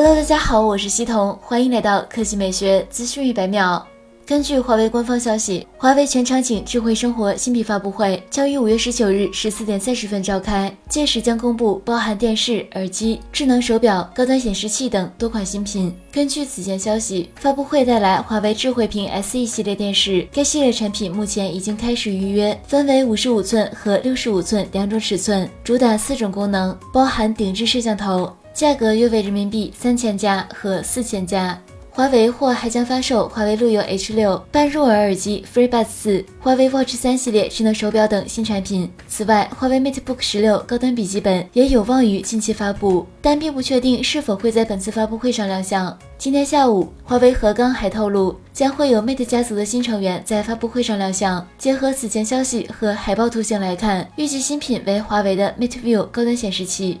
Hello，大家好，我是西彤，欢迎来到科技美学资讯一百秒。根据华为官方消息，华为全场景智慧生活新品发布会将于五月十九日十四点三十分召开，届时将公布包含电视、耳机、智能手表、高端显示器等多款新品。根据此前消息，发布会带来华为智慧屏 SE 系列电视，该系列产品目前已经开始预约，分为五十五寸和六十五寸两种尺寸，主打四种功能，包含顶置摄像头。价格约为人民币三千加和四千加。华为或还将发售华为路由 H 六半入耳耳机 FreeBuds 四、华为 Watch 三系列智能手表等新产品。此外，华为 MateBook 十六高端笔记本也有望于近期发布，但并不确定是否会在本次发布会上亮相。今天下午，华为和刚还透露，将会有 Mate 家族的新成员在发布会上亮相。结合此前消息和海报图形来看，预计新品为华为的 Mate View 高端显示器。